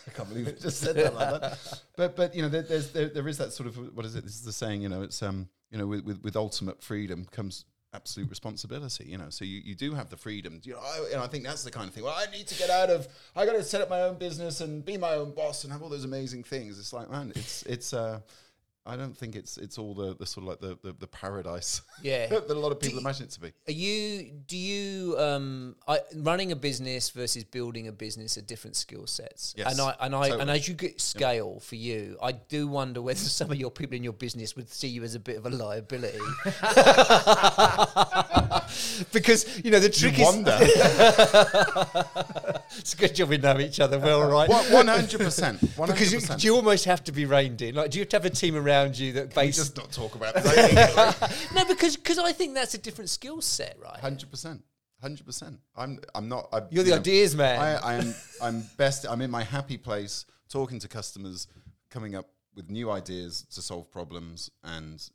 I can't believe it just said that like that. But but you know, there, there's there, there is that sort of what is it? This is the saying. You know, it's um, you know, with with, with ultimate freedom comes absolute responsibility you know so you, you do have the freedom you know I, and I think that's the kind of thing well I need to get out of I got to set up my own business and be my own boss and have all those amazing things it's like man it's it's uh I don't think it's it's all the, the sort of like the the, the paradise <laughs> Yeah. that a lot of people you- imagine it to be. Are you? Do you? Um, I, running a business versus building a business are different skill sets. Yes, and I and I and as you get scale for you, I do wonder whether some of your people in your business would see you as a bit of a liability. <laughs> because you know the trick You is wonder. <laughs> it's a good job we know each other well, right? One hundred percent. Because you, do you almost have to be reined in? Like, do you have to have a team around you that We base? just not talk about <laughs> this. no, because because I think that's a different skill set, right? Hundred percent. Hundred percent. I'm. I'm not. I, You're the you know, ideas man. I, I'm. I'm best. I'm in my happy place, talking to customers, coming up with new ideas to solve problems, and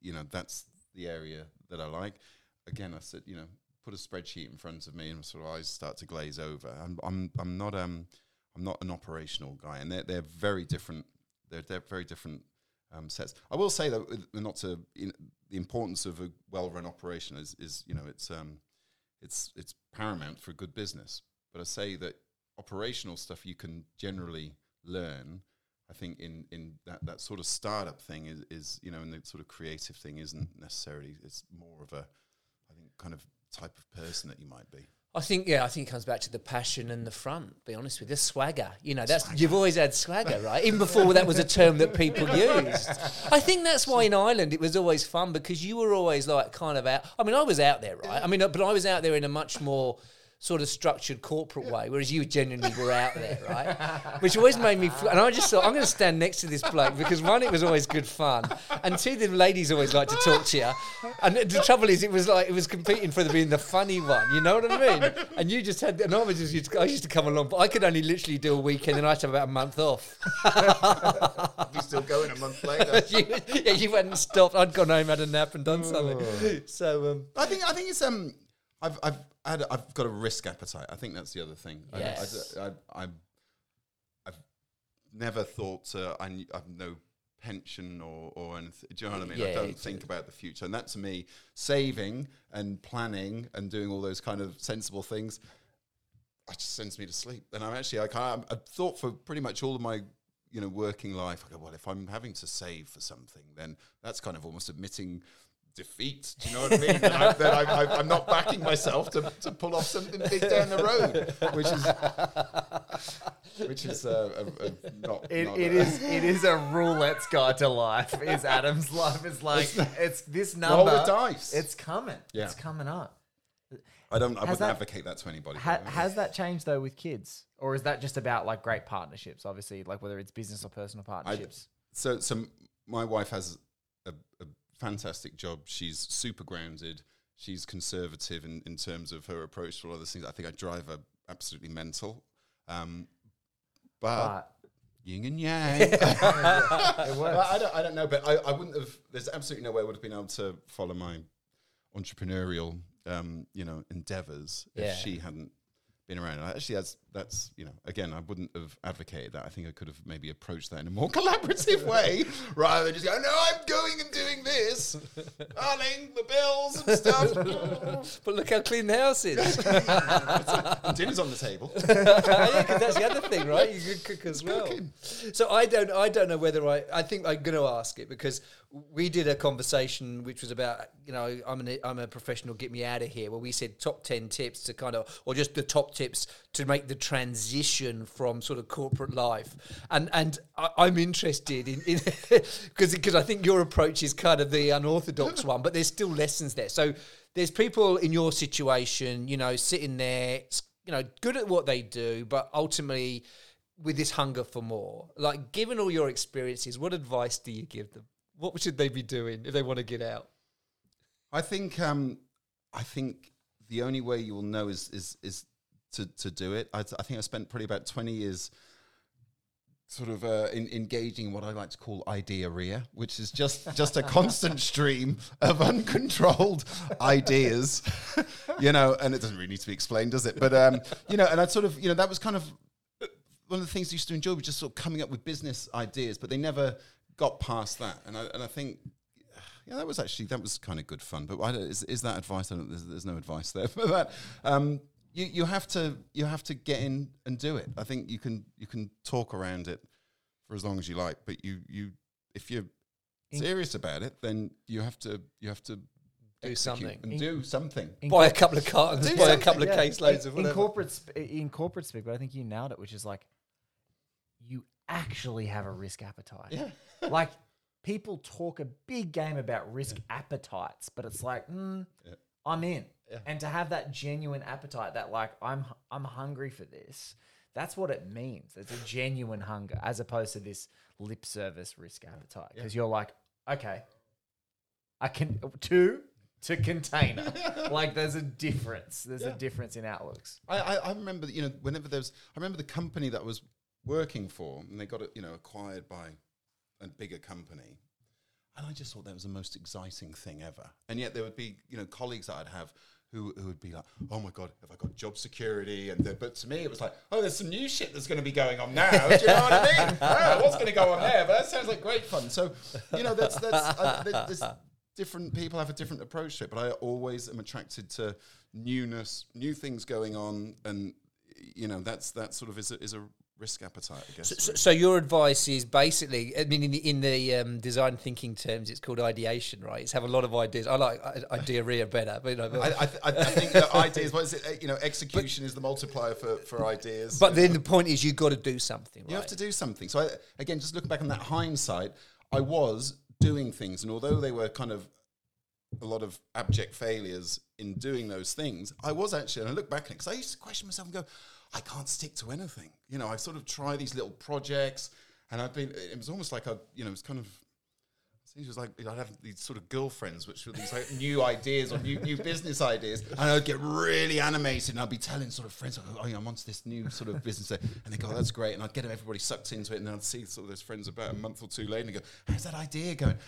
you know that's the area that I like. Again, I said, you know, put a spreadsheet in front of me, and sort of eyes start to glaze over. I'm. I'm. I'm not. Um. I'm not an operational guy, and they're they're very different. They're they're very different um, sets. I will say with- not to in, the importance of a well-run operation is is you know it's um it's it's paramount for a good business. But I say that operational stuff you can generally learn. I think in in that that sort of startup thing is is you know, and the sort of creative thing isn't necessarily. It's more of a I think kind of type of person that you might be. I think yeah, I think it comes back to the passion and the front. Be honest with you, the swagger. You know, that's you've always had swagger, right? Even before that was a term that people <laughs> used. I think that's why in Ireland it was always fun because you were always like kind of out. I mean, I was out there, right? I mean, but I was out there in a much more sort of structured corporate way, whereas you genuinely were out there, right? Which always made me. Fl- and I just thought I'm going to stand next to this bloke because one, it was always good fun, and two, the ladies always like to talk to you. And the trouble is, it was like it was competing for the being the funny one. You know what I mean? And you just had. And I was just. used to- I used to come along, but I could only literally do a weekend, and I had to have about a month off. <laughs> Be still going a month later. <laughs> you, yeah, you hadn't stopped. I'd gone home, had a nap, and done something. So. Um, I think I think it's um I've I've had I've got a risk appetite. I think that's the other thing. I- I- Yes. I, I, I, have never thought uh, I kn- I've no pension or or anything. Do you know what I mean? Yeah, I don't think about the future, and that to me, saving and planning and doing all those kind of sensible things, it just sends me to sleep. And I'm actually I kind of, I've thought for pretty much all of my you know working life. I go well if I'm having to save for something, then that's kind of almost admitting defeat. Do you know what I mean? that I, that I, I, I'm not backing myself to, to pull off something big down the road, which is which is uh, a, a not. It, not it a- is it is a roulette's guide to life. Is Adam's life? is like it's this number. Roll the dice. It's coming. Yeah. It's coming up. I don't. I Has wouldn't that- advocate that to anybody. Ha- has that changed though with kids, or is that just about like great partnerships? Obviously, like whether it's business or personal partnerships. so so my wife has fantastic job. She's super grounded. She's conservative in, in terms of her approach to all other things. I think I drive her absolutely mental. Um, but, but yin and yang. <laughs> it Well, works. I don't, I don't know, but I, I wouldn't have. There's absolutely no way I would have been able to follow my entrepreneurial, um, you know, endeavors Yeah. if she hadn't been around. Actually, that's that's you know, again, I wouldn't have advocated that. I think I could have maybe approached that in a more <laughs> collaborative way rather than just go, "No, I'm going and doing this, darling, the bills and stuff." <laughs> but look how clean the house is. <laughs> dinner's on the table. yeah, because that's the other thing, right? You could cook as well. Cooking. So I don't, I don't know whether I. I think I'm going to ask it because we did a conversation which was about, you know, I'm an, I'm a professional, get me out of here. Where we said top ten tips to kind of, or just the top tips to make the transition from sort of corporate life. And and I, I'm interested in because <laughs> because I think your approach is kind of the unorthodox <laughs> one, but there's still lessons there. So there's people in your situation, you know, sitting there, you know, good at what they do, but ultimately with this hunger for more. Like, given all your experiences, what advice do you give them? What should they be doing if they want to get out? I think um, I think the only way you will know is is is to to do it. I, I think I spent probably about twenty years sort of uh, in, engaging in what I like to call idearia, which is just just a constant <laughs> stream of uncontrolled ideas, <laughs> you know. And it doesn't really need to be explained, does it? But um, you know, and I sort of you know that was kind of one of the things I used to enjoy was just sort of coming up with business ideas, but they never got past that. And I and I think yeah, that was actually that was kind of good fun. But I don't, is is that advice? I don't, there's, there's no advice there <laughs> for that. Um, you you have to you have to get in and do it. I think you can you can talk around it for as long as you like, but you you if you're serious about it, then you have to you have to Do something. and do something. Buy a couple of cartons, Do buy a something, couple of Yeah. caseloads of in, in corporate sp- in corporate speak, but I think you nailed it, which is like you actually have a risk appetite. Yeah. <laughs> like people talk a big game about risk appetites, but it's like, mm, I'm in. And to have that genuine appetite, that like I'm I'm hungry for this. That's what it means. It's a genuine hunger, as opposed to this lip service risk appetite. Because you're like, okay, I can two to container. <laughs> like there's a difference. There's a difference in outlooks. I, I, I remember, you know, whenever there's I remember the company that I was working for, and they got it, you know, acquired by a bigger company, and I just thought that was the most exciting thing ever. And yet there would be, you know, colleagues that I'd have who, who would be like, "Oh my god, have I got job security?" And the, but to me, it was like, "Oh, there's some new shit that's going to be going on now." Do you know what I mean? <laughs> oh, what's going to go on there? But that sounds like great fun. So, you know, that's that's uh, there's different people have a different approach to it, but I always am attracted to newness, new things going on, and you know, that's that sort of is a, is a risk appetite, I guess. So, so your advice is basically, I mean, in the, in the um, design thinking terms, it's called ideation, right? It's have a lot of ideas. I like idea better, but you know, but, I, I, th- I think that ideas, what is it? uh, You know, execution is the multiplier for, for ideas. but then the point is, you've got to do something. You have to do something. So I, again, just looking back on that hindsight, I was doing things, and although they were kind of a lot of abject failures in doing those things, I was actually, and I look back at it because I used to question myself and go, I can't stick to anything. You know, I sort of try these little projects, and I've been. It was almost like I, you know, it was kind of. It was like I'd have these sort of girlfriends, which were these like <laughs> new ideas or new, new business ideas, and I'd get really animated, and I'd be telling sort of friends, "Oh, yeah, I'm onto this new sort of business," and they go, oh, "That's great," and I'd get everybody sucked into it, and then I'd see sort of those friends about a month or two later, and go, "How's that idea going?"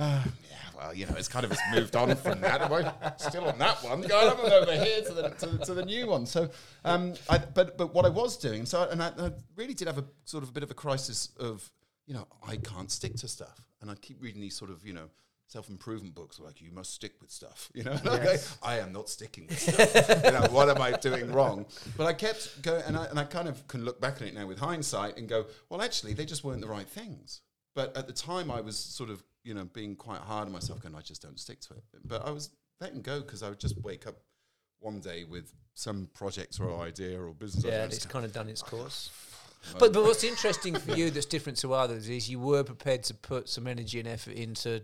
Uh, <sighs> yeah, well, you know, it's kind of it's moved on from that. Am I still on that one? Go over here to the to, the- to the new one. So, um, I, but but what I was doing, so and I, I really did have a sort of a bit of a crisis of you know, I can't stick to stuff. And I keep reading these sort of, you know, self improvement books like, you must stick with stuff. You know, <laughs> And I I am not sticking with stuff. <laughs> you know, what am I doing wrong? But I kept going, and I, and I kind of can look back on it now with hindsight and go, well, actually, they just weren't the right things. But at the time, I was sort of, you know, being quite hard on myself, going, I just don't stick to it. But I was letting go because I would just wake up one day with some project or idea or business. Yeah, it's kind of done its course. <sighs> But but what's interesting for you that's different to others is you were prepared to put some energy and effort into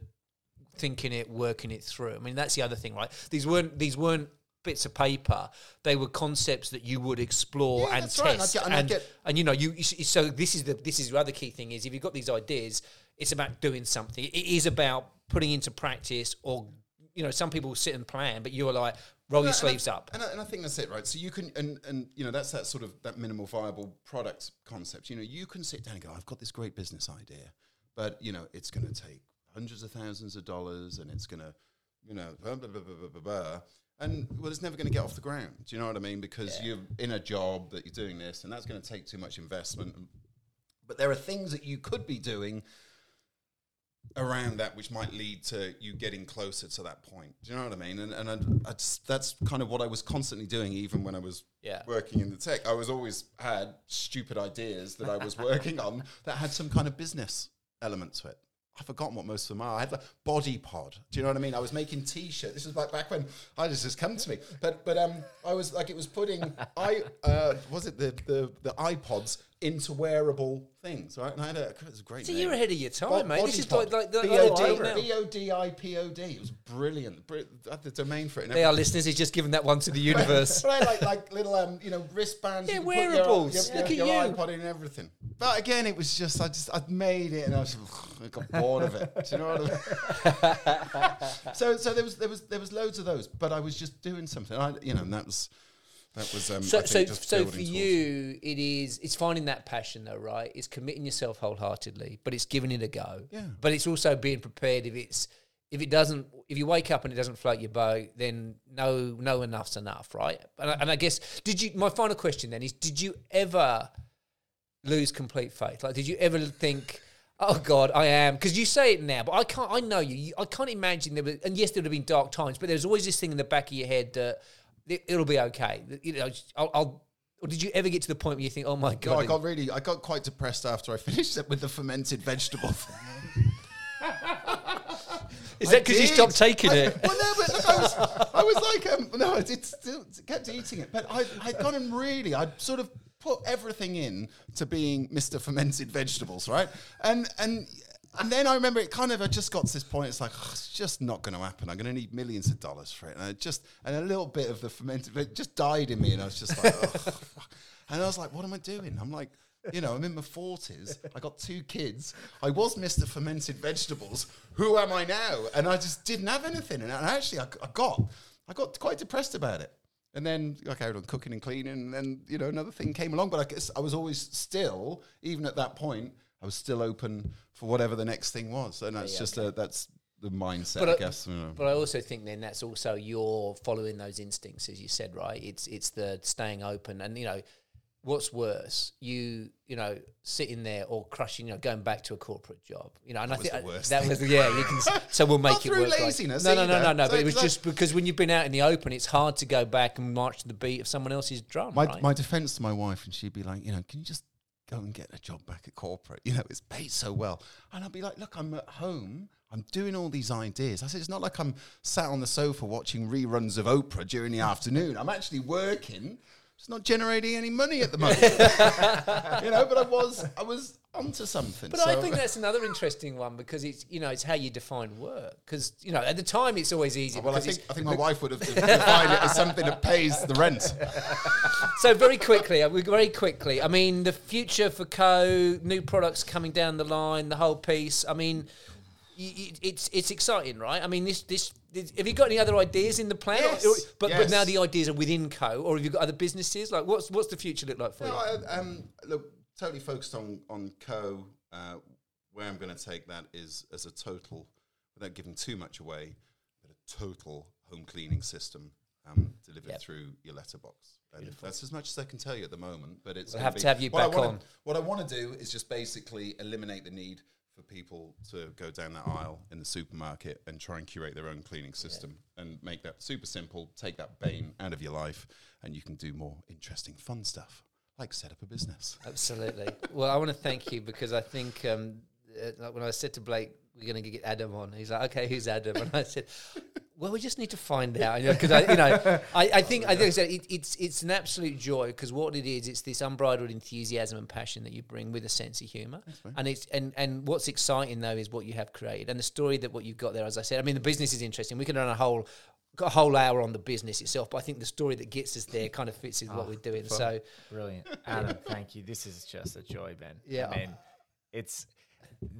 thinking it, working it through. I mean, that's the other thing, right? These weren't these weren't bits of paper; they were concepts that you would explore Yeah, and that's right. And test. get- And and I and, you know, you you so this is the this is the other key thing is if you've got these ideas, it's about doing something. It is about putting into practice, or you know, some people sit and plan, but you're like roll your and I- sleeves up. And I, and I think that's it, right? So you can, and and you know, that's that sort of that minimal viable product concept. You know, you can sit down and go, I've got this great business idea, but you know, it's going to take hundreds of thousands of dollars, and it's going to, you know, blah, blah, blah, blah, blah, blah, and well, it's never going to get off the ground. Do you know what I mean? Because you're in a job that you're doing this, and that's going to take too much investment. But there are things that you could be doing around that which might lead to you getting closer to that point. Do you know what I mean? And and I, I just, that's kind of what I was constantly doing, even when I was Yeah. working in the tech. I was always had stupid ideas that I was working on that had some kind of business element to it. I've forgotten what most of them are. I had like BodiPod. Do you know what I mean? I was making T-shirts. This was like back when I just just come to me. But but um, I was like it was putting <laughs> I uh, was it the the the iPods into wearable things, right? And I had a, it was a great. So name. you're ahead of your time, Bo- mate. This is like, like, like B-O-D OD. B-O-D-I-P-O-D. It was brilliant. Bri- I had the domain for it. They are listeners. He's just given that one to the universe. <laughs> but I like like little um you know wristbands. Yeah, you can put your- wearables. Your, Look at your you. iPod in and everything. But again, it was just I just I made it and I was I got bored of it. Do you know what I mean? <laughs> so so there was there was there was loads of those, but I was just doing something. I you know and that was that was um. So, so, so for you, it is it's finding that passion, though, right? It's committing yourself wholeheartedly, but it's giving it a go. Yeah. But it's also being prepared if it's if it doesn't if you wake up and it doesn't float your boat, then no no enough's enough, right? And I, and I guess did you? My final question then is: Did you ever lose complete faith? Like, did you ever think? Oh God, I am because you say it now, but I can't. I know you. you I can't imagine there. Was, and yes, there would have been dark times, but there's always this thing in the back of your head that it'll be okay. You know, I'll, I'll. Or did you ever get to the point where you think, "Oh my No, God"? I got really, I got quite depressed after I <laughs> finished it with the fermented vegetable. <laughs> Is that because you stopped taking I- it? Well, no, but look, I was, I was like, um, no, I did still kept eating it, but I, I'd gone and really, I'd sort of put everything in to being Mr. Fermented Vegetables, right? And and and then I remember it kind of, I just got to this point. It's like "Oh, it's just not going to happen. I'm going to need millions of dollars for it, and I just and a little bit of the fermented it just died in me, and I was just like, oh, and I was like, what am I doing? I'm like. You know, I'm in my forties. I got two kids. I was Mr. Fermented Vegetables. Who am I now? And I just didn't have anything. And actually, I, I got, I got quite depressed about it. And then I carried on cooking and cleaning, and then you know another thing came along. But I guess I was always still, even at that point, I was still open for whatever the next thing was. And that's Yeah, just a, that's the mindset, But I I- guess. you know. But I also think then that's also your following those instincts, as you said, right? It's it's the staying open, and you know, what's worse, you you know, sitting there or crushing, you know, going back to a corporate job, you know, and I think the worst that was yeah. You can <laughs> so we'll make Not it through work. laziness no, no, no, no, no. So But it was just because when you've been out in the open, it's hard to go back and march to the beat of someone else's drum. my, right? my defense to my wife, and she'd be like, you know, can you just go and get a job back at corporate? You know, it's paid so well. And I'd be like, look, I'm at home. I'm doing all these ideas. I said, it's not like I'm sat on the sofa watching reruns of Oprah during the afternoon. I'm actually working. It's not generating any money at the moment. <laughs> you know, but I was, I was onto something. But so- I think that's another interesting one because it's you know it's how you define work because you know at the time it's always easy. well, I think, I think my wife would have <laughs> defined it as something that pays the rent. <laughs> so very quickly, uh, we very quickly. I mean, the future for Koh, new products coming down the line, the whole piece. I mean, it's it's exciting, right? I mean, this this. have you got any other ideas in the plan? Yes, or- but but now the ideas are within Koh, or have you got other businesses? Like, what's what's the future look like for No, you? I, um, look, totally focused on on Koh. Uh, where I'm going to take that is as a total, without giving too much away, but a total home cleaning system um, delivered Yep. through your letterbox. That's as much as I can tell you at the moment. But it's We'll have be- to have you back wanna- on. What I want to do is just basically eliminate the need for people to go down that aisle in the supermarket and try and curate their own cleaning system and make that super simple. Take that bane out of your life, and you can do more interesting, fun stuff like set up a business. Absolutely. well, I want to thank you because I think um, uh, like when I said to Blake, we're going to get Adam on, he's like, okay, who's Adam? And I said, well, we just need to find out. Because I, you know, I, I think I think I said it, it's it's an absolute joy because what it is, it's this unbridled enthusiasm and passion that you bring with a sense of humour. And it's and and what's exciting though is what you have created and the story that what you've got there. As I said, I mean, the business is interesting. We can run a whole. A whole hour on the business itself, but I think the story that gets us there kind of fits with what we're doing. So, Brilliant. Adam, thank you. This is just a joy, Ben. Yeah. I mean, it's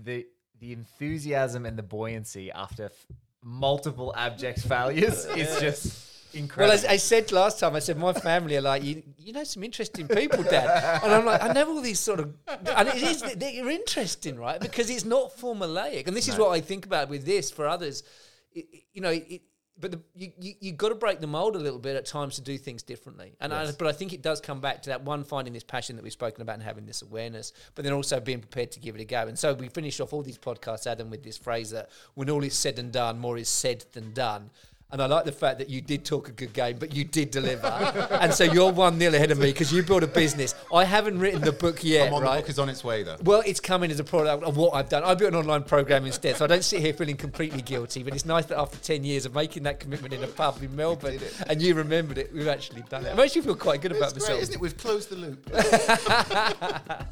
the the enthusiasm and the buoyancy after f- multiple abject failures <laughs> is just Incredible. Well, as I said last time, I said my family are like, you, you know, some interesting people, Dad. And I'm like, I know all these sort of, and it is, they're interesting, right? Because it's not formulaic. And this is what I think about with this for others. It- you know, it, but the, you, you, you've got to break the mold a little bit at times to do things differently. And I, but I think it does come back to that one, finding this passion that we've spoken about and having this awareness, but then also being prepared to give it a go. And so we finish off all these podcasts, Adam, with this phrase that when all is said and done, more is said than done. And I like the fact that you did talk a good game, but you did deliver. <laughs> and so you're one nil ahead of me because you built a business. I haven't written the book yet, I'm on right? the book is on its way though. Well, it's coming as a product of what I've done. I built an online program instead, so I don't sit here feeling completely guilty. But it's nice that after 10 years of making that commitment in a pub in Melbourne, and you remembered it, we've actually done it. I actually feel quite good about It's great, myself. isn't it? We've closed the loop. <laughs>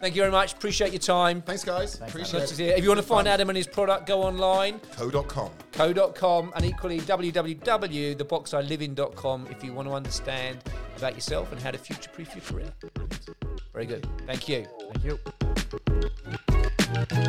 Thank you very much. Appreciate your time. Thanks, guys. Nice Appreciate to it. see. If you want to find Adam and his product, go online, Koh.com. koh.com, and equally www.theboxilivin.com if you want to understand about yourself and how to future proof your career. Very good. Thank you. Thank you. Thank you.